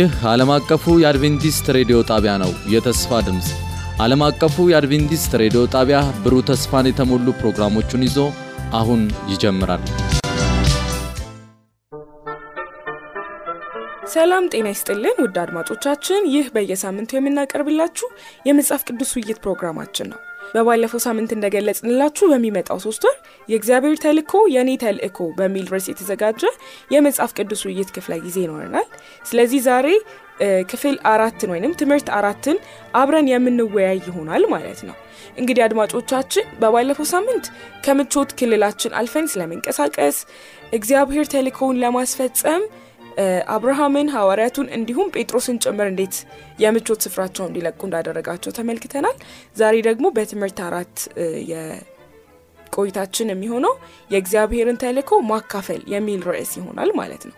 ይህ ዓለም አቀፉ የአድቬንቲስት ሬዲዮ ጣቢያ ነው። የተስፋ ድምፅ ዓለም አቀፉ የአድቬንቲስት ሬዲዮ ጣቢያ ብሩህ ተስፋን የተሞሉ ፕሮግራሞቹን ይዞ አሁን ይጀምራል። ሰላም ጤና ይስጥልን ውድ አድማጮቻችን፣ ይህ በየሳምንቱ የምናቀርብላችሁ የመጽሐፍ ቅዱስ ውይይት ፕሮግራማችን ነው። በባለፈው ሳምንት እንደገለጽንላችሁ በሚመጣው ሶስት ወር የእግዚአብሔር ተልእኮ የእኔ ተልእኮ በሚል ርዕስ የተዘጋጀ የመጽሐፍ ቅዱስ ውይይት ክፍለ ጊዜ ይኖረናል። ስለዚህ ዛሬ ክፍል አራትን ወይም ትምህርት አራትን አብረን የምንወያይ ይሆናል ማለት ነው። እንግዲህ አድማጮቻችን በባለፈው ሳምንት ከምቾት ክልላችን አልፈን ስለመንቀሳቀስ እግዚአብሔር ተልእኮውን ለማስፈጸም አብርሃምን ሐዋርያቱን እንዲሁም ጴጥሮስን ጭምር እንዴት የምቾት ስፍራቸው እንዲለቁ እንዳደረጋቸው ተመልክተናል። ዛሬ ደግሞ በትምህርት አራት ቆይታችን የሚሆነው የእግዚአብሔርን ተልእኮ ማካፈል የሚል ርዕስ ይሆናል ማለት ነው።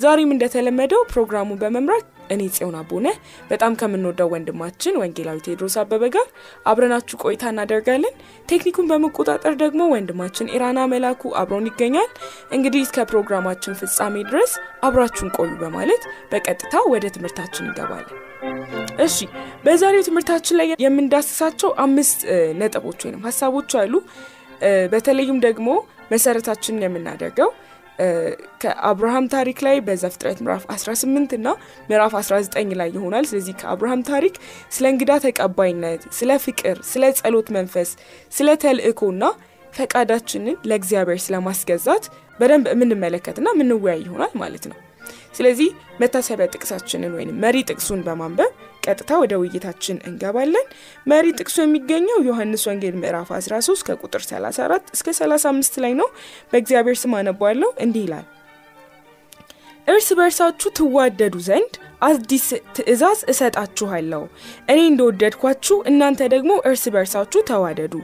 ዛሬም እንደተለመደው ፕሮግራሙን በመምራት እኔ ጽዮን አቦነ በጣም ከምንወደው ወንድማችን ወንጌላዊ ቴድሮስ አበበ ጋር አብረናችሁ ቆይታ እናደርጋለን። ቴክኒኩን በመቆጣጠር ደግሞ ወንድማችን ኢራና መላኩ አብሮን ይገኛል። እንግዲህ እስከ ፕሮግራማችን ፍጻሜ ድረስ አብራችሁን ቆዩ በማለት በቀጥታ ወደ ትምህርታችን እንገባለን። እሺ፣ በዛሬው ትምህርታችን ላይ የምንዳስሳቸው አምስት ነጥቦች ወይም ሀሳቦች አሉ። በተለይም ደግሞ መሰረታችንን የምናደርገው ከአብርሃም ታሪክ ላይ በዘፍጥረት ምዕራፍ 18 እና ምዕራፍ 19 ላይ ይሆናል። ስለዚህ ከአብርሃም ታሪክ ስለ እንግዳ ተቀባይነት፣ ስለ ፍቅር፣ ስለ ጸሎት መንፈስ፣ ስለ ተልእኮና ፈቃዳችንን ለእግዚአብሔር ስለማስገዛት በደንብ የምንመለከትና የምንወያይ ይሆናል ማለት ነው። ስለዚህ መታሰቢያ ጥቅሳችንን ወይም መሪ ጥቅሱን በማንበብ ቀጥታ ወደ ውይይታችን እንገባለን። መሪ ጥቅሱ የሚገኘው ዮሐንስ ወንጌል ምዕራፍ 13 ከቁጥር 34 እስከ 35 ላይ ነው። በእግዚአብሔር ስም አነባለሁ። እንዲህ ይላል፣ እርስ በርሳችሁ ትዋደዱ ዘንድ አዲስ ትእዛዝ እሰጣችኋለሁ፣ እኔ እንደወደድኳችሁ እናንተ ደግሞ እርስ በርሳችሁ ተዋደዱ።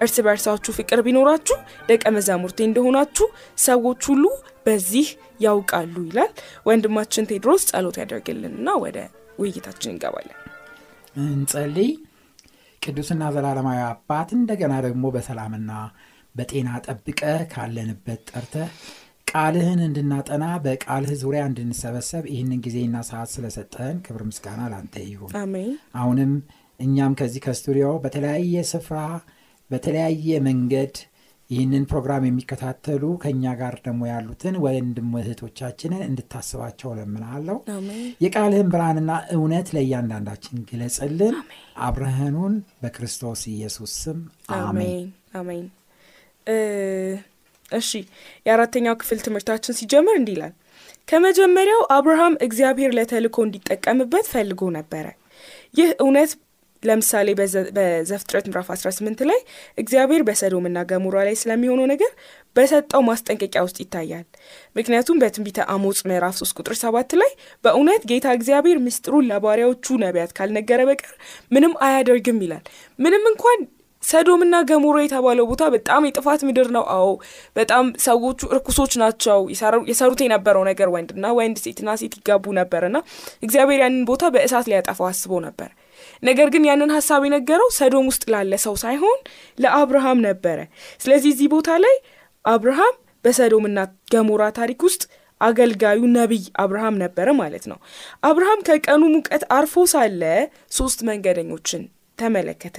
እርስ በርሳችሁ ፍቅር ቢኖራችሁ ደቀ መዛሙርቴ እንደሆናችሁ ሰዎች ሁሉ በዚህ ያውቃሉ ይላል። ወንድማችን ቴድሮስ ጸሎት ያደርግልንና ወደ ውይይታችን እንገባለን። እንጸልይ። ቅዱስና ዘላለማዊ አባት እንደገና ደግሞ በሰላምና በጤና ጠብቀ ካለንበት ጠርተህ ቃልህን እንድናጠና በቃልህ ዙሪያ እንድንሰበሰብ ይህንን ጊዜና ሰዓት ስለሰጠህን ክብር ምስጋና ላንተ ይሁን። አሁንም እኛም ከዚህ ከስቱዲዮ በተለያየ ስፍራ በተለያየ መንገድ ይህንን ፕሮግራም የሚከታተሉ ከእኛ ጋር ደግሞ ያሉትን ወንድም እህቶቻችንን እንድታስባቸው ለምናለው። የቃልህን ብርሃንና እውነት ለእያንዳንዳችን ግለጽልን። አብረህኑን በክርስቶስ ኢየሱስ ስም አሜን አሜን። እሺ የአራተኛው ክፍል ትምህርታችን ሲጀምር እንዲህ ይላል። ከመጀመሪያው አብርሃም እግዚአብሔር ለተልእኮ እንዲጠቀምበት ፈልጎ ነበረ። ይህ እውነት ለምሳሌ በዘፍጥረት ምዕራፍ 18 ላይ እግዚአብሔር በሰዶምና ገሞራ ላይ ስለሚሆነው ነገር በሰጠው ማስጠንቀቂያ ውስጥ ይታያል። ምክንያቱም በትንቢተ አሞጽ ምዕራፍ 3 ቁጥር 7 ላይ በእውነት ጌታ እግዚአብሔር ምስጢሩን ለባሪያዎቹ ነቢያት ካልነገረ በቀር ምንም አያደርግም ይላል። ምንም እንኳን ሰዶምና ገሞራ የተባለው ቦታ በጣም የጥፋት ምድር ነው። አዎ በጣም ሰዎቹ እርኩሶች ናቸው። የሰሩት የነበረው ነገር ወንድና ወንድ ሴትና ሴት ይጋቡ ነበርና እግዚአብሔር ያንን ቦታ በእሳት ሊያጠፋው አስቦ ነበር። ነገር ግን ያንን ሀሳብ የነገረው ሰዶም ውስጥ ላለ ሰው ሳይሆን ለአብርሃም ነበረ። ስለዚህ እዚህ ቦታ ላይ አብርሃም በሰዶምና ገሞራ ታሪክ ውስጥ አገልጋዩ ነቢይ አብርሃም ነበረ ማለት ነው። አብርሃም ከቀኑ ሙቀት አርፎ ሳለ ሶስት መንገደኞችን ተመለከተ።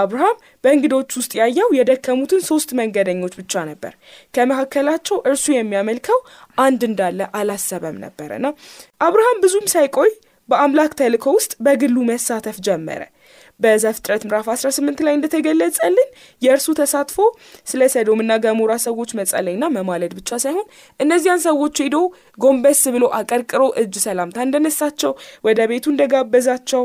አብርሃም በእንግዶች ውስጥ ያየው የደከሙትን ሶስት መንገደኞች ብቻ ነበር። ከመካከላቸው እርሱ የሚያመልከው አንድ እንዳለ አላሰበም ነበረና አብርሃም ብዙም ሳይቆይ በአምላክ ተልእኮ ውስጥ በግሉ መሳተፍ ጀመረ። በዘፍጥረት ምዕራፍ 18 ላይ እንደተገለጸልን የእርሱ ተሳትፎ ስለ ሰዶምና ገሞራ ሰዎች መጸለይና መማለድ ብቻ ሳይሆን እነዚያን ሰዎች ሄዶ ጎንበስ ብሎ አቀርቅሮ እጅ ሰላምታ እንደነሳቸው ወደ ቤቱ እንደጋበዛቸው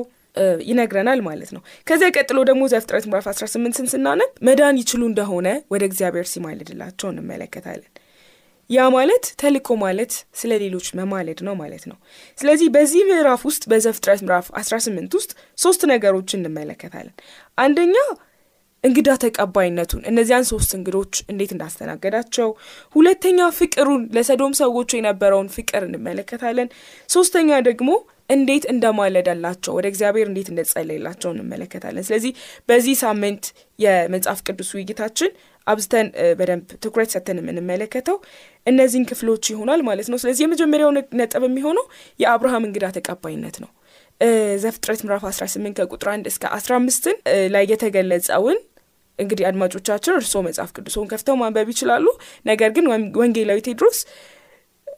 ይነግረናል ማለት ነው። ከዚያ ቀጥሎ ደግሞ ዘፍጥረት ምዕራፍ 18 ስናነብ መዳን ይችሉ እንደሆነ ወደ እግዚአብሔር ሲማልድላቸው እንመለከታለን። ያ ማለት ተልእኮ ማለት ስለ ሌሎች መማለድ ነው ማለት ነው። ስለዚህ በዚህ ምዕራፍ ውስጥ በዘፍጥረት ምዕራፍ 18 ውስጥ ሶስት ነገሮች እንመለከታለን። አንደኛ እንግዳ ተቀባይነቱን እነዚያን ሶስት እንግዶች እንዴት እንዳስተናገዳቸው፣ ሁለተኛ ፍቅሩን ለሰዶም ሰዎች የነበረውን ፍቅር እንመለከታለን። ሶስተኛ ደግሞ እንዴት እንደማለዳላቸው ወደ እግዚአብሔር እንዴት እንደጸለይላቸው እንመለከታለን። ስለዚህ በዚህ ሳምንት የመጽሐፍ ቅዱስ ውይይታችን አብዝተን በደንብ ትኩረት ሰተን የምንመለከተው እነዚህን ክፍሎች ይሆናል ማለት ነው። ስለዚህ የመጀመሪያው ነጥብ የሚሆነው የአብርሃም እንግዳ ተቀባይነት ነው። ዘፍጥረት ምዕራፍ 18 ከቁጥር 1 እስከ 15ን ላይ የተገለጸውን እንግዲህ አድማጮቻችን እርስዎ መጽሐፍ ቅዱስን ከፍተው ማንበብ ይችላሉ። ነገር ግን ወንጌላዊ ቴድሮስ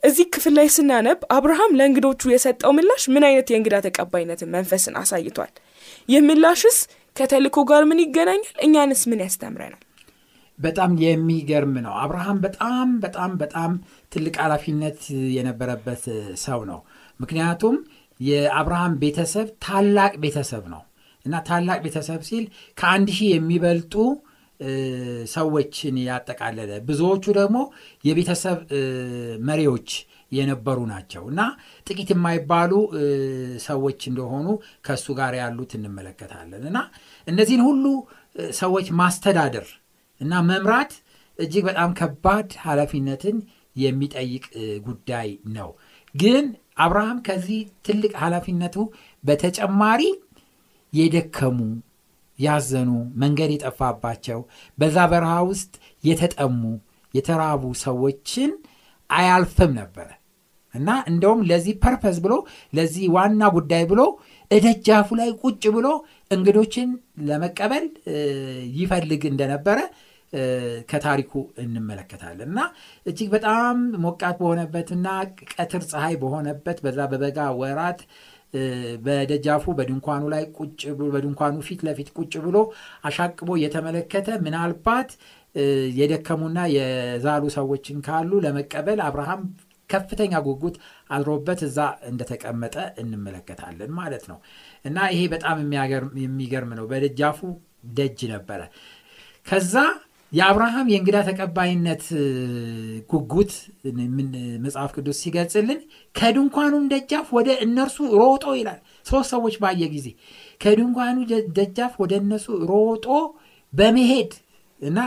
እዚህ ክፍል ላይ ስናነብ አብርሃም ለእንግዶቹ የሰጠው ምላሽ ምን አይነት የእንግዳ ተቀባይነትን መንፈስን አሳይቷል? ይህ ምላሽስ ከተልእኮ ጋር ምን ይገናኛል? እኛንስ ምን ያስተምረናል? በጣም የሚገርም ነው። አብርሃም በጣም በጣም በጣም ትልቅ ኃላፊነት የነበረበት ሰው ነው። ምክንያቱም የአብርሃም ቤተሰብ ታላቅ ቤተሰብ ነው እና ታላቅ ቤተሰብ ሲል ከአንድ ሺህ የሚበልጡ ሰዎችን ያጠቃለለ ብዙዎቹ ደግሞ የቤተሰብ መሪዎች የነበሩ ናቸው እና ጥቂት የማይባሉ ሰዎች እንደሆኑ ከእሱ ጋር ያሉት እንመለከታለን እና እነዚህን ሁሉ ሰዎች ማስተዳደር እና መምራት እጅግ በጣም ከባድ ኃላፊነትን የሚጠይቅ ጉዳይ ነው። ግን አብርሃም ከዚህ ትልቅ ኃላፊነቱ በተጨማሪ የደከሙ ያዘኑ፣ መንገድ የጠፋባቸው፣ በዛ በረሃ ውስጥ የተጠሙ የተራቡ ሰዎችን አያልፍም ነበረ እና እንደውም ለዚህ purpose ብሎ ለዚህ ዋና ጉዳይ ብሎ እደጃፉ ላይ ቁጭ ብሎ እንግዶችን ለመቀበል ይፈልግ እንደነበረ ከታሪኩ እንመለከታለን እና እጅግ በጣም ሞቃት በሆነበትና ቀትር ፀሐይ በሆነበት በዛ በበጋ ወራት በደጃፉ በድንኳኑ ላይ ቁጭ ብሎ በድንኳኑ ፊት ለፊት ቁጭ ብሎ አሻቅቦ እየተመለከተ ምናልባት የደከሙና የዛሉ ሰዎችን ካሉ ለመቀበል አብርሃም ከፍተኛ ጉጉት አድሮበት እዛ እንደተቀመጠ እንመለከታለን ማለት ነው እና ይሄ በጣም የሚገርም ነው። በደጃፉ ደጅ ነበረ። ከዛ የአብርሃም የእንግዳ ተቀባይነት ጉጉት መጽሐፍ ቅዱስ ሲገልጽልን ከድንኳኑም ደጃፍ ወደ እነርሱ ሮጦ ይላል። ሶስት ሰዎች ባየ ጊዜ ከድንኳኑ ደጃፍ ወደ እነሱ ሮጦ በመሄድ እና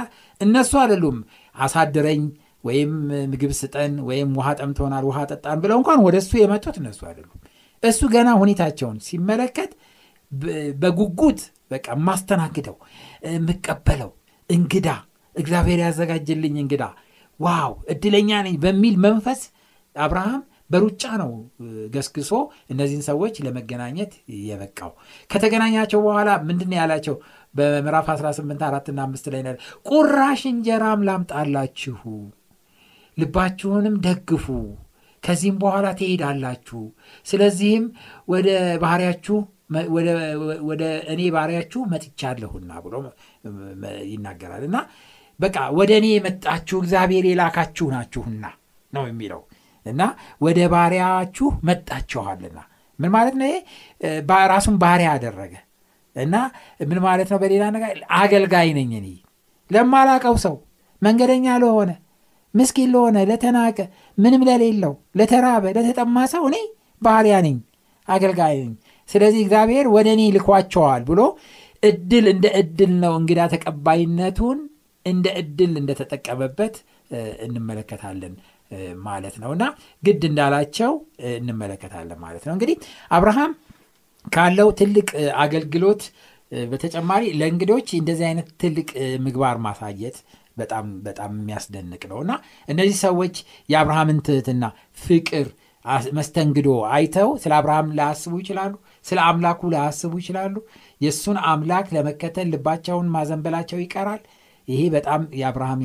እነሱ አይደሉም አሳድረኝ ወይም ምግብ ስጠን ወይም ውሃ ጠምቶናል ውሃ ጠጣን ብለው እንኳን ወደ እሱ የመጡት እነሱ አይደሉም። እሱ ገና ሁኔታቸውን ሲመለከት በጉጉት በቃ የማስተናግደው የምቀበለው እንግዳ እግዚአብሔር ያዘጋጀልኝ እንግዳ ዋው እድለኛ ነኝ በሚል መንፈስ አብርሃም በሩጫ ነው ገስግሶ እነዚህን ሰዎች ለመገናኘት የበቃው። ከተገናኛቸው በኋላ ምንድን ያላቸው? በምዕራፍ 18 አራትና አምስት ላይ ቁራሽ እንጀራም ላምጣላችሁ፣ ልባችሁንም ደግፉ፣ ከዚህም በኋላ ትሄዳላችሁ። ስለዚህም ወደ ባህሪያችሁ ወደ እኔ ባሪያችሁ መጥቻለሁና ብሎ ይናገራል እና በቃ ወደ እኔ የመጣችሁ እግዚአብሔር የላካችሁ ናችሁና ነው የሚለው። እና ወደ ባሪያችሁ መጣችኋልና። ምን ማለት ነው? ይሄ? ራሱን ባሪያ አደረገ። እና ምን ማለት ነው? በሌላ ነገር? አገልጋይ ነኝ እኔ። ለማላቀው ሰው መንገደኛ ለሆነ ምስኪን ለሆነ ለተናቀ ምንም ለሌለው ለተራበ ለተጠማ ሰው እኔ ባሪያ ነኝ አገልጋይ ነኝ። ስለዚህ እግዚአብሔር ወደ እኔ ልኳቸዋል ብሎ እድል እንደ እድል ነው እንግዳ ተቀባይነቱን እንደ እድል እንደተጠቀመበት እንመለከታለን ማለት ነው። እና ግድ እንዳላቸው እንመለከታለን ማለት ነው። እንግዲህ አብርሃም ካለው ትልቅ አገልግሎት በተጨማሪ ለእንግዶች እንደዚህ አይነት ትልቅ ምግባር ማሳየት በጣም በጣም የሚያስደንቅ ነው። እና እነዚህ ሰዎች የአብርሃምን ትህትና ፍቅር መስተንግዶ አይተው ስለ አብርሃም ላያስቡ ይችላሉ ስለ አምላኩ ላያስቡ ይችላሉ። የእሱን አምላክ ለመከተል ልባቸውን ማዘንበላቸው ይቀራል ይሄ በጣም የአብርሃም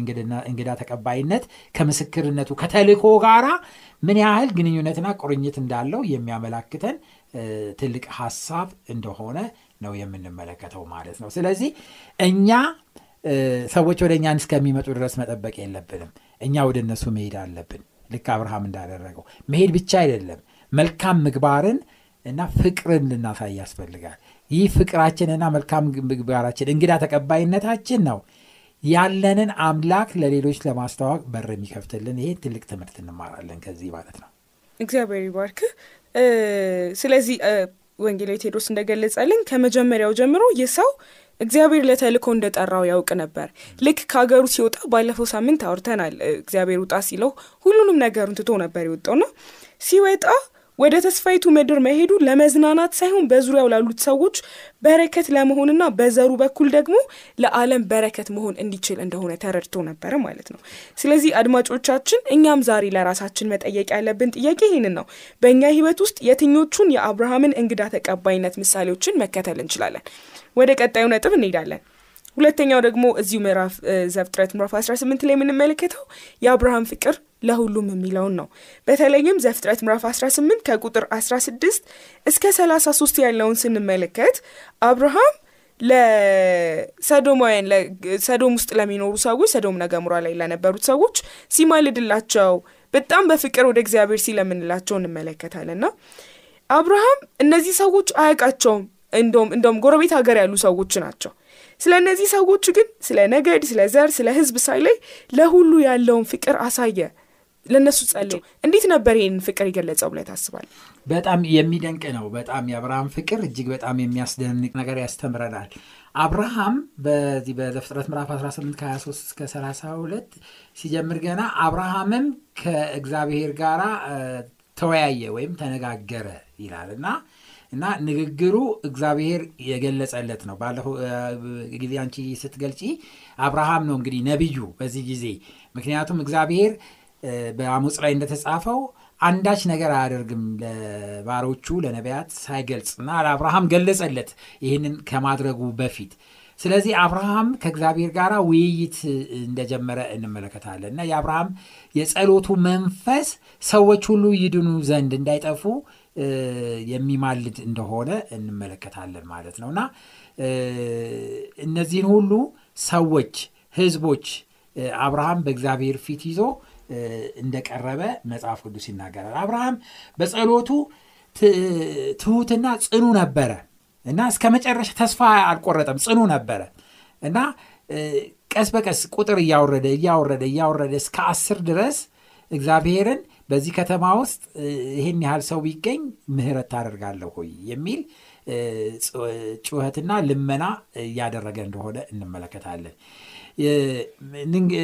እንግዳ ተቀባይነት ከምስክርነቱ ከተልኮ ጋራ ምን ያህል ግንኙነትና ቁርኝት እንዳለው የሚያመላክተን ትልቅ ሀሳብ እንደሆነ ነው የምንመለከተው ማለት ነው። ስለዚህ እኛ ሰዎች ወደ እኛን እስከሚመጡ ድረስ መጠበቅ የለብንም። እኛ ወደ እነሱ መሄድ አለብን። ልክ አብርሃም እንዳደረገው መሄድ ብቻ አይደለም መልካም ምግባርን እና ፍቅርን ልናሳይ ያስፈልጋል። ይህ ፍቅራችንና መልካም ምግባራችን እንግዳ ተቀባይነታችን ነው ያለንን አምላክ ለሌሎች ለማስተዋወቅ በር የሚከፍትልን ይሄ ትልቅ ትምህርት እንማራለን ከዚህ ማለት ነው። እግዚአብሔር ይባርክ። ስለዚህ ወንጌላዊ ቴዎድሮስ እንደገለጸልን ከመጀመሪያው ጀምሮ ይህ ሰው እግዚአብሔር ለተልኮ እንደጠራው ያውቅ ነበር። ልክ ከሀገሩ ሲወጣ ባለፈው ሳምንት አውርተናል። እግዚአብሔር ውጣ ሲለው ሁሉንም ነገሩን ትቶ ነበር የወጣውና ሲወጣ ወደ ተስፋይቱ ምድር መሄዱ ለመዝናናት ሳይሆን በዙሪያው ላሉት ሰዎች በረከት ለመሆንና በዘሩ በኩል ደግሞ ለዓለም በረከት መሆን እንዲችል እንደሆነ ተረድቶ ነበረ ማለት ነው። ስለዚህ አድማጮቻችን፣ እኛም ዛሬ ለራሳችን መጠየቅ ያለብን ጥያቄ ይህንን ነው። በእኛ ሕይወት ውስጥ የትኞቹን የአብርሃምን እንግዳ ተቀባይነት ምሳሌዎችን መከተል እንችላለን? ወደ ቀጣዩ ነጥብ እንሄዳለን። ሁለተኛው ደግሞ እዚሁ ምዕራፍ ዘፍጥረት ምዕራፍ 18 ላይ የምንመለከተው የአብርሃም ፍቅር ለሁሉም የሚለውን ነው። በተለይም ዘፍጥረት ምዕራፍ 18 ከቁጥር 16 እስከ 33 ያለውን ስንመለከት አብርሃም ለሰዶማውያን ሰዶም ውስጥ ለሚኖሩ ሰዎች ሰዶምና ገሞራ ላይ ለነበሩት ሰዎች ሲማልድላቸው በጣም በፍቅር ወደ እግዚአብሔር ሲለምንላቸው እንመለከታለንና አብርሃም እነዚህ ሰዎች አያውቃቸውም። እንደውም ጎረቤት ሀገር ያሉ ሰዎች ናቸው። ስለ እነዚህ ሰዎች ግን ስለ ነገድ፣ ስለ ዘር፣ ስለ ሕዝብ ሳይለይ ለሁሉ ያለውን ፍቅር አሳየ። ለእነሱ ጸልዩ። እንዴት ነበር ይህን ፍቅር የገለጸው ብለህ ታስባለህ? በጣም የሚደንቅ ነው። በጣም የአብርሃም ፍቅር እጅግ በጣም የሚያስደንቅ ነገር ያስተምረናል። አብርሃም በዚህ በዘፍጥረት ምዕራፍ 18 ከ23 እስከ 32 ሲጀምር ገና አብርሃምም ከእግዚአብሔር ጋር ተወያየ ወይም ተነጋገረ ይላል እና እና ንግግሩ እግዚአብሔር የገለጸለት ነው። ባለፈው ጊዜ አንቺ ስትገልጪ አብርሃም ነው እንግዲህ ነቢዩ በዚህ ጊዜ ምክንያቱም እግዚአብሔር በአሞጽ ላይ እንደተጻፈው አንዳች ነገር አያደርግም ለባሮቹ ለነቢያት ሳይገልጽ እና ለአብርሃም ገለጸለት ይህንን ከማድረጉ በፊት ስለዚህ አብርሃም ከእግዚአብሔር ጋር ውይይት እንደጀመረ እንመለከታለን እና የአብርሃም የጸሎቱ መንፈስ ሰዎች ሁሉ ይድኑ ዘንድ እንዳይጠፉ የሚማልድ እንደሆነ እንመለከታለን ማለት ነው እና እነዚህን ሁሉ ሰዎች ህዝቦች አብርሃም በእግዚአብሔር ፊት ይዞ እንደቀረበ መጽሐፍ ቅዱስ ይናገራል። አብርሃም በጸሎቱ ትሁትና ጽኑ ነበረ እና እስከ መጨረሻ ተስፋ አልቆረጠም፣ ጽኑ ነበረ እና ቀስ በቀስ ቁጥር እያወረደ እያወረደ እያወረደ እስከ አስር ድረስ እግዚአብሔርን በዚህ ከተማ ውስጥ ይህን ያህል ሰው ቢገኝ ምሕረት ታደርጋለሁ ሆይ የሚል ጩኸትና ልመና እያደረገ እንደሆነ እንመለከታለን።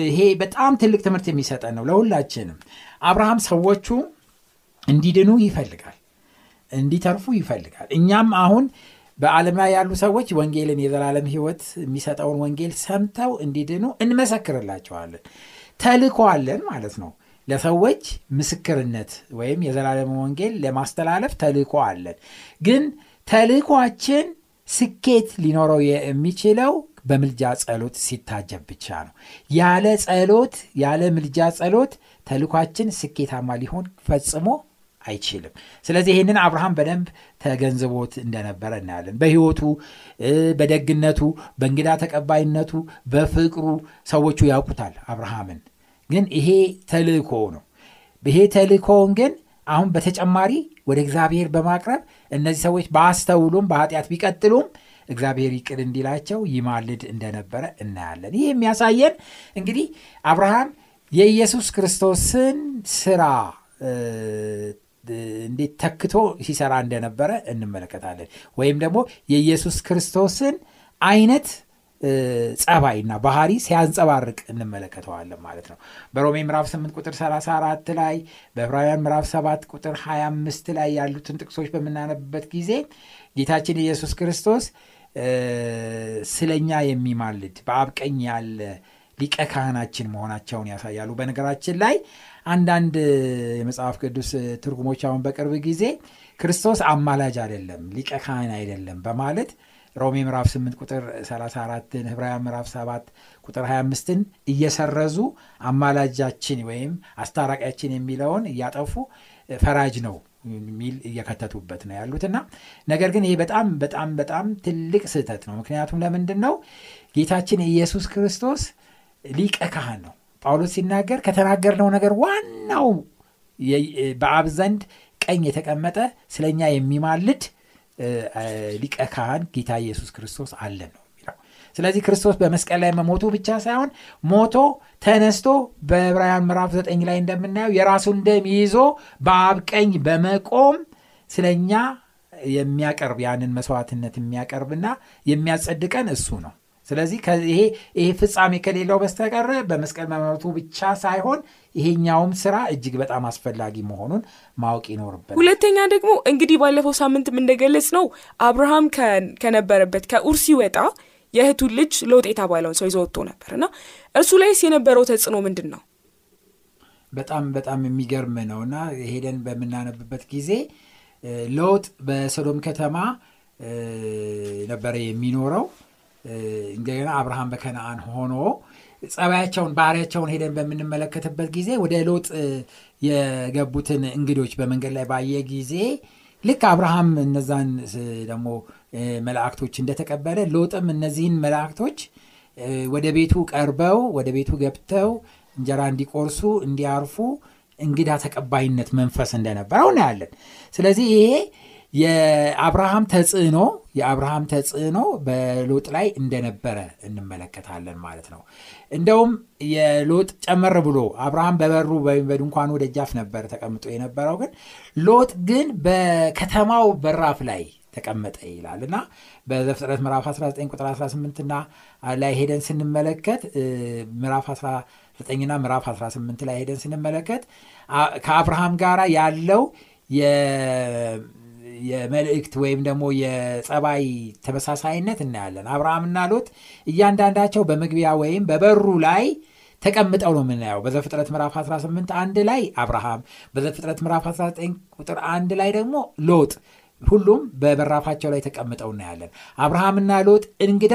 ይሄ በጣም ትልቅ ትምህርት የሚሰጠን ነው ለሁላችንም። አብርሃም ሰዎቹ እንዲድኑ ይፈልጋል፣ እንዲተርፉ ይፈልጋል። እኛም አሁን በዓለም ላይ ያሉ ሰዎች ወንጌልን የዘላለም ሕይወት የሚሰጠውን ወንጌል ሰምተው እንዲድኑ እንመሰክርላቸዋለን። ተልኮ አለን ማለት ነው። ለሰዎች ምስክርነት ወይም የዘላለም ወንጌል ለማስተላለፍ ተልኮ አለን። ግን ተልኳችን ስኬት ሊኖረው የሚችለው በምልጃ ጸሎት ሲታጀብ ብቻ ነው። ያለ ጸሎት፣ ያለ ምልጃ ጸሎት ተልኳችን ስኬታማ ሊሆን ፈጽሞ አይችልም። ስለዚህ ይህንን አብርሃም በደንብ ተገንዝቦት እንደነበረ እናያለን። በሕይወቱ፣ በደግነቱ፣ በእንግዳ ተቀባይነቱ፣ በፍቅሩ ሰዎቹ ያውቁታል አብርሃምን። ግን ይሄ ተልእኮ ነው። ይሄ ተልእኮውን ግን አሁን በተጨማሪ ወደ እግዚአብሔር በማቅረብ እነዚህ ሰዎች በአስተውሉም በኃጢአት ቢቀጥሉም እግዚአብሔር ይቅር እንዲላቸው ይማልድ እንደነበረ እናያለን። ይህ የሚያሳየን እንግዲህ አብርሃም የኢየሱስ ክርስቶስን ስራ እንዴት ተክቶ ሲሰራ እንደነበረ እንመለከታለን። ወይም ደግሞ የኢየሱስ ክርስቶስን አይነት ጸባይና ባህሪ ሲያንጸባርቅ እንመለከተዋለን ማለት ነው። በሮሜ ምዕራፍ 8 ቁጥር 34 ላይ በዕብራውያን ምዕራፍ 7 ቁጥር 25 ላይ ያሉትን ጥቅሶች በምናነብበት ጊዜ ጌታችን ኢየሱስ ክርስቶስ ስለኛ የሚማልድ በአብ ቀኝ ያለ ሊቀ ካህናችን መሆናቸውን ያሳያሉ። በነገራችን ላይ አንዳንድ የመጽሐፍ ቅዱስ ትርጉሞች አሁን በቅርብ ጊዜ ክርስቶስ አማላጅ አይደለም፣ ሊቀ ካህን አይደለም በማለት ሮሜ ምዕራፍ 8 ቁጥር 34ን ዕብራውያን ምዕራፍ 7 ቁጥር 25ን እየሰረዙ አማላጃችን ወይም አስታራቂያችን የሚለውን እያጠፉ ፈራጅ ነው የሚል እየከተቱበት ነው ያሉትና ነገር ግን ይሄ በጣም በጣም በጣም ትልቅ ስህተት ነው። ምክንያቱም ለምንድን ነው ጌታችን ኢየሱስ ክርስቶስ ሊቀ ካህን ነው። ጳውሎስ ሲናገር ከተናገርነው ነገር ዋናው በአብ ዘንድ ቀኝ የተቀመጠ ስለኛ የሚማልድ ሊቀ ካህን ጌታ ኢየሱስ ክርስቶስ አለን ነው ስለዚህ ክርስቶስ በመስቀል ላይ መሞቱ ብቻ ሳይሆን ሞቶ ተነስቶ በዕብራውያን ምዕራፍ ዘጠኝ ላይ እንደምናየው የራሱን ደም ይዞ በአብ ቀኝ በመቆም ስለኛ የሚያቀርብ ያንን መስዋዕትነት የሚያቀርብና የሚያጸድቀን እሱ ነው። ስለዚህ ይሄ ይሄ ፍጻሜ ከሌለው በስተቀረ በመስቀል መሞቱ ብቻ ሳይሆን ይሄኛውም ስራ እጅግ በጣም አስፈላጊ መሆኑን ማወቅ ይኖርብናል። ሁለተኛ ደግሞ እንግዲህ ባለፈው ሳምንት እንደገለጽ ነው አብርሃም ከነበረበት ከኡር ሲወጣ የእህቱን ልጅ ሎጥ የተባለውን ሰው ይዞ ወጥቶ ነበር እና እርሱ ላይስ የነበረው ተጽዕኖ ምንድን ነው? በጣም በጣም የሚገርም ነው እና ሄደን በምናነብበት ጊዜ ሎጥ በሶዶም ከተማ ነበረ የሚኖረው። እንደገና አብርሃም በከነአን ሆኖ ጸባያቸውን ባህሪያቸውን ሄደን በምንመለከትበት ጊዜ ወደ ሎጥ የገቡትን እንግዶች በመንገድ ላይ ባየ ጊዜ ልክ አብርሃም እነዛን ደግሞ መላእክቶች እንደተቀበለ ሎጥም እነዚህን መላእክቶች ወደ ቤቱ ቀርበው ወደ ቤቱ ገብተው እንጀራ እንዲቆርሱ እንዲያርፉ እንግዳ ተቀባይነት መንፈስ እንደነበረው እናያለን። ስለዚህ ይሄ የአብርሃም ተጽዕኖ የአብርሃም ተጽዕኖ በሎጥ ላይ እንደነበረ እንመለከታለን ማለት ነው። እንደውም የሎጥ ጨመር ብሎ አብርሃም በበሩ በድንኳኑ ደጃፍ ነበር ተቀምጦ የነበረው፣ ግን ሎጥ ግን በከተማው በራፍ ላይ ተቀመጠ ይላል እና በዘፍጥረት ምዕራፍ 19 ቁጥር 18 ና ላይ ሄደን ስንመለከት ምዕራፍ 19ና ምዕራፍ 18 ላይ ሄደን ስንመለከት ከአብርሃም ጋር ያለው የመልእክት ወይም ደግሞ የጸባይ ተመሳሳይነት እናያለን። አብርሃምና ሎጥ እያንዳንዳቸው በመግቢያ ወይም በበሩ ላይ ተቀምጠው ነው የምናየው። በዘፍጥረት ምዕራፍ 18 አንድ ላይ አብርሃም፣ በዘፍጥረት ምዕራፍ 19 ቁጥር አንድ ላይ ደግሞ ሎጥ ሁሉም በበራፋቸው ላይ ተቀምጠው እናያለን። አብርሃምና ሎጥ እንግዳ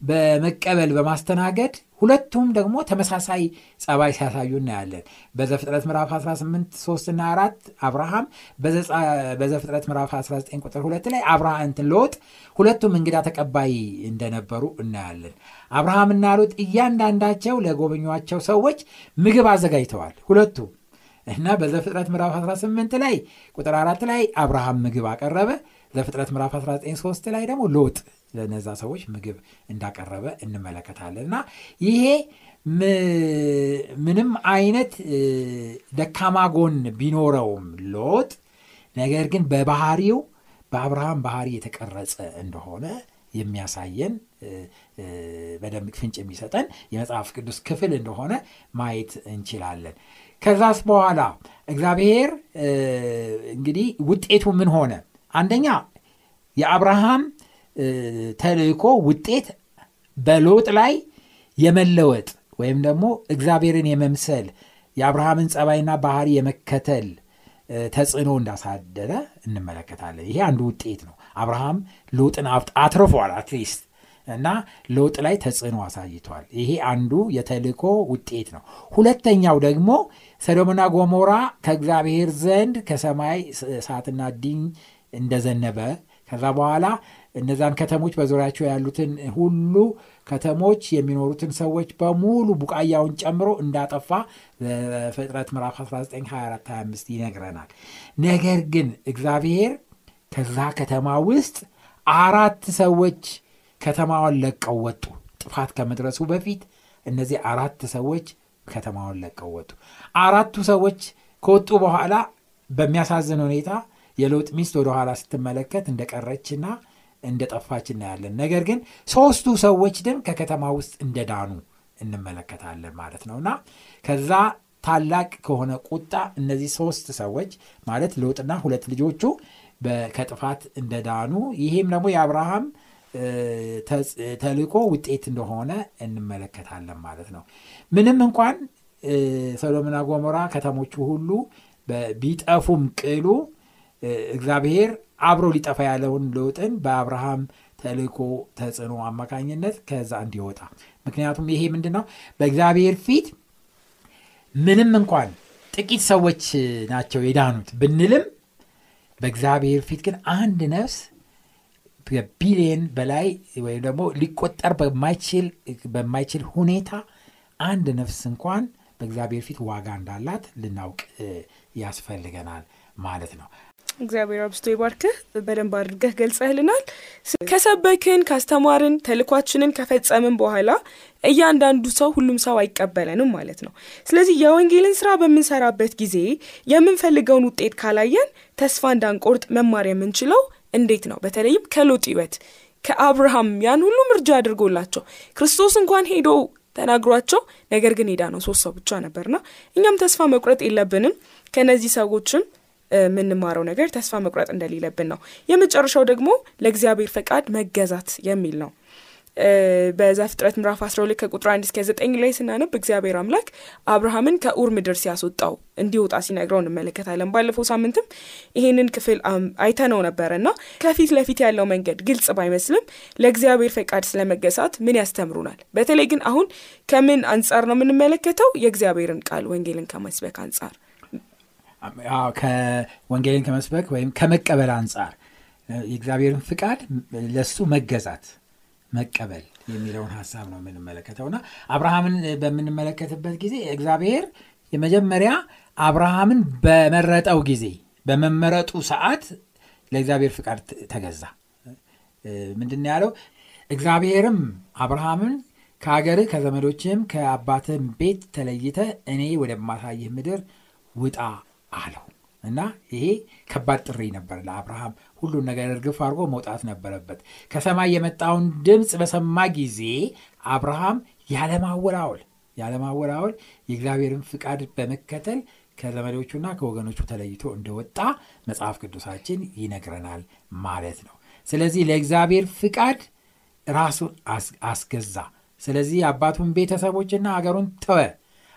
በመቀበል በማስተናገድ ሁለቱም ደግሞ ተመሳሳይ ጸባይ ሲያሳዩ እናያለን። በዘፍጥረት ምዕራፍ 18 3ና 4 አብርሃም፣ በዘፍጥረት ምዕራፍ 19 ቁጥር 2 ላይ አብርሃም ሎጥ ሁለቱም እንግዳ ተቀባይ እንደነበሩ እናያለን። አብርሃምና ሎጥ እያንዳንዳቸው ለጎበኟቸው ሰዎች ምግብ አዘጋጅተዋል ሁለቱም እና በዘፍጥረት ምዕራፍ 18 ላይ ቁጥር አራት ላይ አብርሃም ምግብ አቀረበ። ዘፍጥረት ምዕራፍ 19 3 ላይ ደግሞ ሎጥ ለነዛ ሰዎች ምግብ እንዳቀረበ እንመለከታለን። እና ይሄ ምንም አይነት ደካማ ጎን ቢኖረውም ሎጥ ነገር ግን በባህሪው በአብርሃም ባህሪ የተቀረጸ እንደሆነ የሚያሳየን በደንብ ፍንጭ የሚሰጠን የመጽሐፍ ቅዱስ ክፍል እንደሆነ ማየት እንችላለን። ከዛስ በኋላ እግዚአብሔር እንግዲህ ውጤቱ ምን ሆነ? አንደኛ የአብርሃም ተልእኮ ውጤት በሎጥ ላይ የመለወጥ ወይም ደግሞ እግዚአብሔርን የመምሰል የአብርሃምን ጸባይና ባህሪ የመከተል ተጽዕኖ እንዳሳደረ እንመለከታለን። ይሄ አንዱ ውጤት ነው። አብርሃም ሎጥን አትርፏል at least እና ሎጥ ላይ ተጽዕኖ አሳይቷል። ይሄ አንዱ የተልእኮ ውጤት ነው። ሁለተኛው ደግሞ ሰዶምና ጎሞራ ከእግዚአብሔር ዘንድ ከሰማይ እሳትና ዲን እንደዘነበ ከዛ በኋላ እነዛን ከተሞች በዙሪያቸው ያሉትን ሁሉ ከተሞች የሚኖሩትን ሰዎች በሙሉ ቡቃያውን ጨምሮ እንዳጠፋ ፍጥረት ምዕራፍ 192425 ይነግረናል። ነገር ግን እግዚአብሔር ከዛ ከተማ ውስጥ አራት ሰዎች ከተማዋን ለቀው ወጡ። ጥፋት ከመድረሱ በፊት እነዚህ አራት ሰዎች ከተማውን ለቀው ወጡ። አራቱ ሰዎች ከወጡ በኋላ በሚያሳዝን ሁኔታ የሎጥ ሚስት ወደኋላ ስትመለከት እንደቀረችና እንደጠፋች እናያለን። ነገር ግን ሶስቱ ሰዎች ግን ከከተማ ውስጥ እንደዳኑ እንመለከታለን ማለት ነው እና ከዛ ታላቅ ከሆነ ቁጣ እነዚህ ሶስት ሰዎች ማለት ሎጥና ሁለት ልጆቹ ከጥፋት እንደዳኑ ይሄም ደግሞ የአብርሃም ተልእኮ ውጤት እንደሆነ እንመለከታለን ማለት ነው። ምንም እንኳን ሰዶምና ጎሞራ ከተሞቹ ሁሉ ቢጠፉም ቅሉ እግዚአብሔር አብሮ ሊጠፋ ያለውን ሎጥን በአብርሃም ተልእኮ ተጽዕኖ አማካኝነት ከዛ እንዲወጣ። ምክንያቱም ይሄ ምንድን ነው በእግዚአብሔር ፊት ምንም እንኳን ጥቂት ሰዎች ናቸው የዳኑት። ብንልም በእግዚአብሔር ፊት ግን አንድ ነፍስ ቢሊየን በላይ ወይም ደግሞ ሊቆጠር በማይችል ሁኔታ አንድ ነፍስ እንኳን በእግዚአብሔር ፊት ዋጋ እንዳላት ልናውቅ ያስፈልገናል ማለት ነው። እግዚአብሔር አብስቶ ይባርክህ። በደንብ አድርገህ ገልጸህልናል። ከሰበክን ካስተማርን ተልኳችንን ከፈጸምን በኋላ እያንዳንዱ ሰው ሁሉም ሰው አይቀበለንም ማለት ነው። ስለዚህ የወንጌልን ስራ በምንሰራበት ጊዜ የምንፈልገውን ውጤት ካላየን ተስፋ እንዳንቆርጥ መማር የምንችለው እንዴት ነው? በተለይም ከሎጥ ሕይወት ከአብርሃም ያን ሁሉ ምርጃ አድርጎላቸው ክርስቶስ እንኳን ሄዶ ተናግሯቸው ነገር ግን ሄዳ ነው ሶስት ሰው ብቻ ነበርና እኛም ተስፋ መቁረጥ የለብንም ከነዚህ ሰዎችም የምንማረው ነገር ተስፋ መቁረጥ እንደሌለብን ነው። የመጨረሻው ደግሞ ለእግዚአብሔር ፈቃድ መገዛት የሚል ነው። በዘፍጥረት ምዕራፍ 12 ከቁጥር 1 እስከ 9 ላይ ስናነብ እግዚአብሔር አምላክ አብርሃምን ከኡር ምድር ሲያስወጣው እንዲወጣ ሲነግረው እንመለከታለን። ባለፈው ሳምንትም ይሄንን ክፍል አይተነው ነበረ እና ከፊት ለፊት ያለው መንገድ ግልጽ ባይመስልም ለእግዚአብሔር ፈቃድ ስለመገሳት ምን ያስተምሩናል? በተለይ ግን አሁን ከምን አንጻር ነው የምንመለከተው? የእግዚአብሔርን ቃል ወንጌልን ከመስበክ አንጻር ከወንጌልን ከመስበክ ወይም ከመቀበል አንጻር። የእግዚአብሔርን ፍቃድ ለሱ መገዛት መቀበል የሚለውን ሀሳብ ነው የምንመለከተው። እና አብርሃምን በምንመለከትበት ጊዜ እግዚአብሔር የመጀመሪያ አብርሃምን በመረጠው ጊዜ በመመረጡ ሰዓት ለእግዚአብሔር ፍቃድ ተገዛ። ምንድን ያለው? እግዚአብሔርም አብርሃምን ከሀገርህ ከዘመዶችም ከአባትህም ቤት ተለይተ እኔ ወደማሳይህ ምድር ውጣ አለው። እና ይሄ ከባድ ጥሪ ነበር ለአብርሃም። ሁሉን ነገር እርግፍ አድርጎ መውጣት ነበረበት። ከሰማይ የመጣውን ድምፅ በሰማ ጊዜ አብርሃም ያለማወላወል ያለማወላወል የእግዚአብሔርን ፍቃድ በመከተል ከዘመዶቹና ከወገኖቹ ተለይቶ እንደወጣ መጽሐፍ ቅዱሳችን ይነግረናል ማለት ነው። ስለዚህ ለእግዚአብሔር ፍቃድ ራሱን አስገዛ። ስለዚህ የአባቱን ቤተሰቦችና አገሩን ተወ።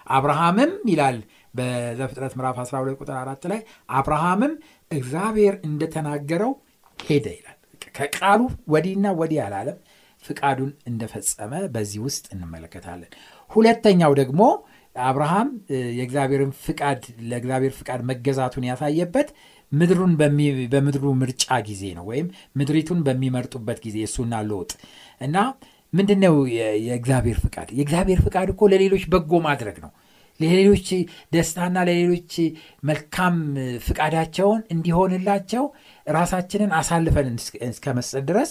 አብርሃምም ይላል በዘፍጥረት ምዕራፍ 12 ቁጥር 4 ላይ አብርሃምም እግዚአብሔር እንደተናገረው ሄደ ይላል። ከቃሉ ወዲህና ወዲህ አላለም። ፍቃዱን እንደፈጸመ በዚህ ውስጥ እንመለከታለን። ሁለተኛው ደግሞ አብርሃም የእግዚአብሔርን ፍቃድ ለእግዚአብሔር ፍቃድ መገዛቱን ያሳየበት ምድሩን በምድሩ ምርጫ ጊዜ ነው ወይም ምድሪቱን በሚመርጡበት ጊዜ እሱና ሎጥ እና ምንድን ነው የእግዚአብሔር ፍቃድ? የእግዚአብሔር ፍቃድ እኮ ለሌሎች በጎ ማድረግ ነው ለሌሎች ደስታና ለሌሎች መልካም ፍቃዳቸውን እንዲሆንላቸው ራሳችንን አሳልፈን እስከ ድረስ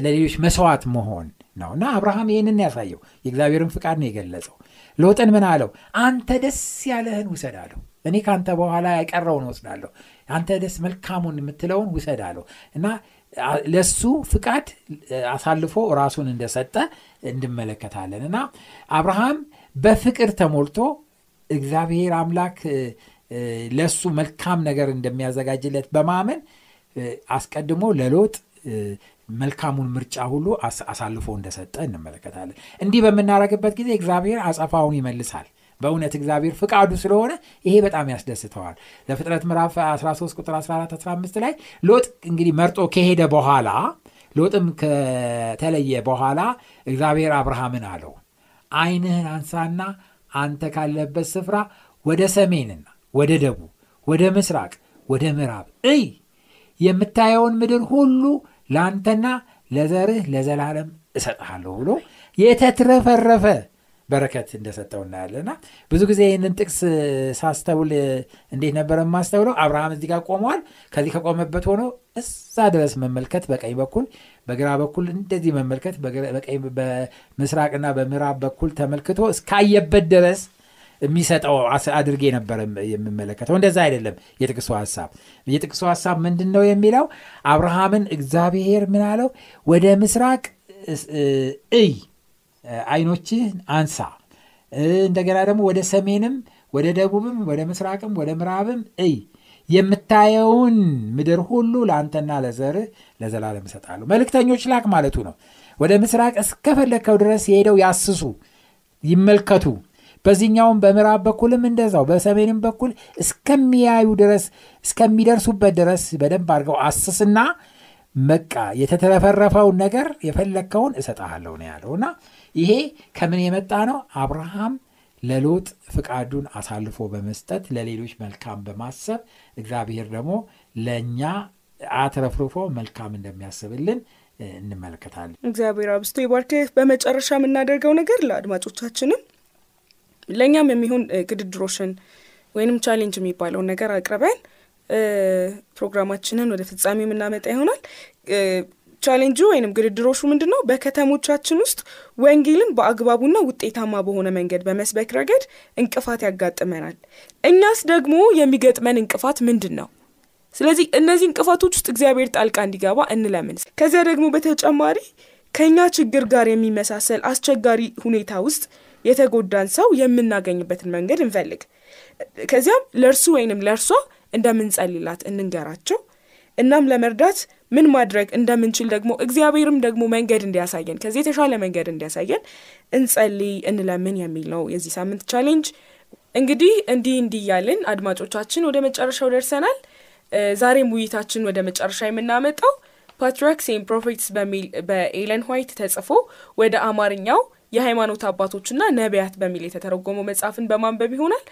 ለሌሎች መስዋዕት መሆን ነው። እና አብርሃም ይህንን ያሳየው። የእግዚአብሔርን ፍቃድ ነው የገለጸው። ሎጥን ምን አለው? አንተ ደስ ያለህን ውሰድ አለው። እኔ ከአንተ በኋላ ያቀረውን ወስዳለሁ አንተ ደስ መልካሙን የምትለውን ውሰድ አለው። እና ለሱ ፍቃድ አሳልፎ ራሱን እንደሰጠ እንመለከታለን። እና አብርሃም በፍቅር ተሞልቶ እግዚአብሔር አምላክ ለሱ መልካም ነገር እንደሚያዘጋጅለት በማመን አስቀድሞ ለሎጥ መልካሙን ምርጫ ሁሉ አሳልፎ እንደሰጠ እንመለከታለን። እንዲህ በምናደረግበት ጊዜ እግዚአብሔር አጸፋውን ይመልሳል። በእውነት እግዚአብሔር ፍቃዱ ስለሆነ ይሄ በጣም ያስደስተዋል። ለፍጥረት ምዕራፍ 13 ቁጥር 14 15 ላይ ሎጥ እንግዲህ መርጦ ከሄደ በኋላ ሎጥም ከተለየ በኋላ እግዚአብሔር አብርሃምን አለው። አይንህን አንሳና አንተ ካለበት ስፍራ ወደ ሰሜንና ወደ ደቡብ ወደ ምስራቅ ወደ ምዕራብ እይ። የምታየውን ምድር ሁሉ ለአንተና ለዘርህ ለዘላለም እሰጥሃለሁ ብሎ የተትረፈረፈ በረከት እንደሰጠው እናያለና ብዙ ጊዜ ይህንን ጥቅስ ሳስተውል እንዴት ነበረ የማስተውለው? አብርሃም እዚህ ጋር ቆመዋል ከዚህ ከቆመበት ሆኖ እዛ ድረስ መመልከት በቀኝ በኩል በግራ በኩል እንደዚህ መመልከት በምስራቅና በምዕራብ በኩል ተመልክቶ እስካየበት ድረስ የሚሰጠው አድርጌ ነበረ የምመለከተው። እንደዛ አይደለም የጥቅሱ ሀሳብ። የጥቅሱ ሀሳብ ምንድን ነው የሚለው? አብርሃምን እግዚአብሔር ምን አለው? ወደ ምስራቅ እይ አይኖችህ አንሳ። እንደገና ደግሞ ወደ ሰሜንም ወደ ደቡብም ወደ ምስራቅም ወደ ምዕራብም እይ የምታየውን ምድር ሁሉ ለአንተና ለዘርህ ለዘላለም እሰጣለሁ። መልእክተኞች ላክ ማለቱ ነው። ወደ ምስራቅ እስከፈለግከው ድረስ የሄደው ያስሱ ይመልከቱ። በዚህኛውም በምዕራብ በኩልም እንደዛው በሰሜንም በኩል እስከሚያዩ ድረስ እስከሚደርሱበት ድረስ በደንብ አድርገው አስስና መቃ የተተረፈረፈውን ነገር የፈለግከውን እሰጠሃለሁ ነው ያለው። እና ይሄ ከምን የመጣ ነው? አብርሃም ለሎጥ ፍቃዱን አሳልፎ በመስጠት ለሌሎች መልካም በማሰብ እግዚአብሔር ደግሞ ለእኛ አትረፍርፎ መልካም እንደሚያስብልን እንመለከታለን። እግዚአብሔር አብስቶ ይባርክህ በመጨረሻ የምናደርገው ነገር ለአድማጮቻችንም ለእኛም የሚሆን ግድድሮሽን ወይንም challenge የሚባለውን ነገር አቅርበን ፕሮግራማችንን ወደ ፍጻሜ የምናመጣ ይሆናል ቻሌንጁ ወይንም ግድድሮሹ ምንድን ነው በከተሞቻችን ውስጥ ወንጌልን በአግባቡና ውጤታማ በሆነ መንገድ በመስበክ ረገድ እንቅፋት ያጋጥመናል እኛስ ደግሞ የሚገጥመን እንቅፋት ምንድን ነው ስለዚህ እነዚህ እንቅፋቶች ውስጥ እግዚአብሔር ጣልቃ እንዲገባ እንለምን። ከዚያ ደግሞ በተጨማሪ ከኛ ችግር ጋር የሚመሳሰል አስቸጋሪ ሁኔታ ውስጥ የተጎዳን ሰው የምናገኝበትን መንገድ እንፈልግ። ከዚያም ለእርሱ ወይንም ለእርሷ እንደምንጸልላት እንንገራቸው። እናም ለመርዳት ምን ማድረግ እንደምንችል ደግሞ እግዚአብሔርም ደግሞ መንገድ እንዲያሳየን ከዚህ የተሻለ መንገድ እንዲያሳየን እንጸልይ፣ እንለምን የሚል ነው የዚህ ሳምንት challenge። እንግዲህ እንዲህ እንዲህ እያልን አድማጮቻችን ወደ መጨረሻው ደርሰናል። ዛሬም ውይይታችን ወደ መጨረሻ የምናመጣው Patriarchs and Prophets በሚል በኤለን ዋይት ተጽፎ ወደ አማርኛው የሃይማኖት አባቶችና ነቢያት በሚል የተተረጎመው መጽሐፍን በማንበብ ይሆናል።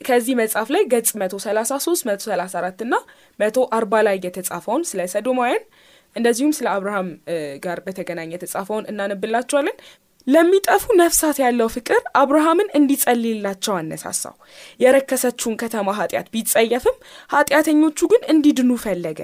ከዚህ መጽሐፍ ላይ ገጽ 133 134 እና 140 ላይ የተጻፈውን ስለ ሰዶማውያን እንደዚሁም ስለ አብርሃም ጋር በተገናኘ የተጻፈውን እናነብላቸዋለን። ለሚጠፉ ነፍሳት ያለው ፍቅር አብርሃምን እንዲጸልይላቸው አነሳሳው። የረከሰችውን ከተማ ኃጢአት ቢጸየፍም ኃጢአተኞቹ ግን እንዲድኑ ፈለገ።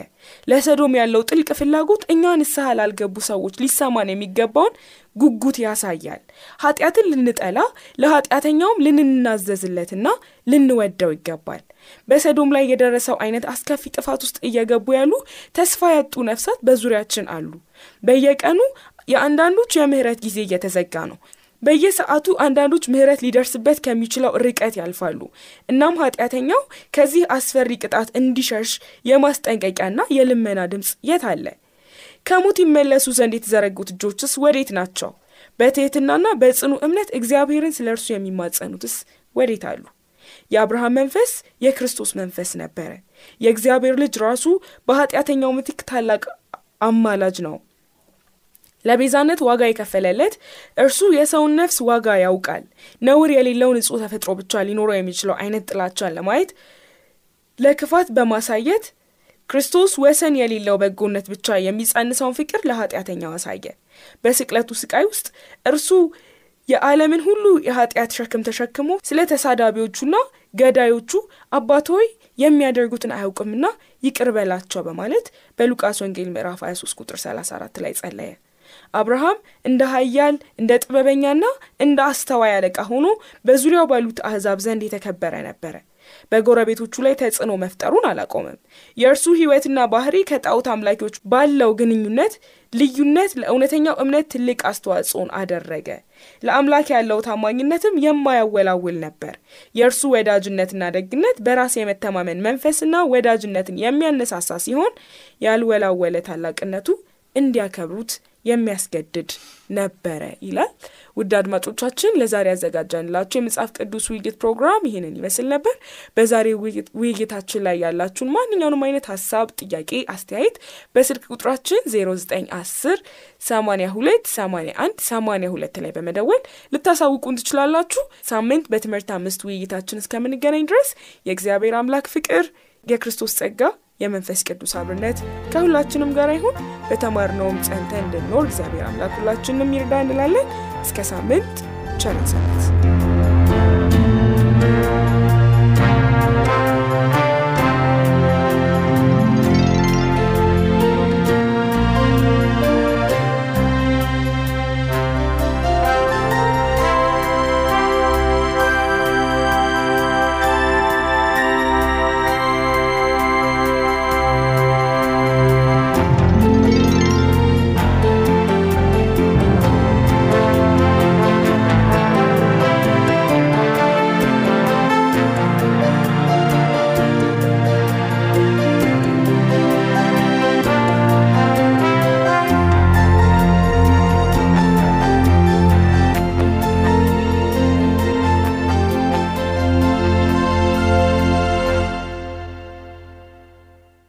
ለሰዶም ያለው ጥልቅ ፍላጎት እኛ ንስሐ ላልገቡ ሰዎች ሊሰማን የሚገባውን ጉጉት ያሳያል። ኃጢአትን ልንጠላ ለኃጢአተኛውም ልንናዘዝለትና ልንወደው ይገባል። በሰዶም ላይ የደረሰው አይነት አስከፊ ጥፋት ውስጥ እየገቡ ያሉ ተስፋ ያጡ ነፍሳት በዙሪያችን አሉ። በየቀኑ የአንዳንዶች የምህረት ጊዜ እየተዘጋ ነው። በየሰዓቱ አንዳንዶች ምህረት ሊደርስበት ከሚችለው ርቀት ያልፋሉ። እናም ኃጢአተኛው ከዚህ አስፈሪ ቅጣት እንዲሸሽ የማስጠንቀቂያና የልመና ድምፅ የት አለ? ከሞት ይመለሱ ዘንድ የተዘረጉት እጆችስ ወዴት ናቸው? በትህትናና በጽኑ እምነት እግዚአብሔርን ስለ እርሱ የሚማጸኑትስ ወዴት አሉ? የአብርሃም መንፈስ የክርስቶስ መንፈስ ነበረ። የእግዚአብሔር ልጅ ራሱ በኃጢአተኛው ምትክ ታላቅ አማላጅ ነው። ለቤዛነት ዋጋ የከፈለለት እርሱ የሰውን ነፍስ ዋጋ ያውቃል። ነውር የሌለው ንጹሕ ተፈጥሮ ብቻ ሊኖረው የሚችለው አይነት ጥላቻን ለማየት ለክፋት በማሳየት ክርስቶስ ወሰን የሌለው በጎነት ብቻ የሚጸንሰውን ፍቅር ለኃጢአተኛው አሳየ። በስቅለቱ ስቃይ ውስጥ እርሱ የዓለምን ሁሉ የኃጢአት ሸክም ተሸክሞ ስለ ተሳዳቢዎቹና ገዳዮቹ አባት የሚያደርጉትን አያውቅምና ይቅር በላቸው በማለት በሉቃስ ወንጌል ምዕራፍ 23 ቁጥር 34 ላይ ጸለየ። አብርሃም እንደ ኃያል እንደ ጥበበኛና እንደ አስተዋይ አለቃ ሆኖ በዙሪያው ባሉት አሕዛብ ዘንድ የተከበረ ነበረ። በጎረቤቶቹ ላይ ተጽዕኖ መፍጠሩን አላቆመም። የእርሱ ሕይወትና ባህሪ ከጣዖት አምላኪዎች ባለው ግንኙነት ልዩነት ለእውነተኛው እምነት ትልቅ አስተዋጽኦን አደረገ። ለአምላክ ያለው ታማኝነትም የማያወላውል ነበር። የእርሱ ወዳጅነትና ደግነት በራስ የመተማመን መንፈስና ወዳጅነትን የሚያነሳሳ ሲሆን ያልወላወለ ታላቅነቱ እንዲያከብሩት የሚያስገድድ ነበረ ይላል። ውድ አድማጮቻችን ለዛሬ ያዘጋጀንላችሁ የመጽሐፍ ቅዱስ ውይይት ፕሮግራም ይህንን ይመስል ነበር። በዛሬ ውይይታችን ላይ ያላችሁን ማንኛውንም አይነት ሀሳብ፣ ጥያቄ፣ አስተያየት በስልክ ቁጥራችን 0910 82 81 82 ላይ በመደወል ልታሳውቁን ትችላላችሁ። ሳምንት በትምህርት አምስት ውይይታችን እስከምንገናኝ ድረስ የእግዚአብሔር አምላክ ፍቅር፣ የክርስቶስ ጸጋ የመንፈስ ቅዱስ አብርነት ከሁላችንም ጋር ይሁን። በተማርነውም ጸንተን እንድንኖር እግዚአብሔር አምላክ ሁላችንም ይርዳ እንላለን። እስከ ሳምንት ቸር ሰንብቱ።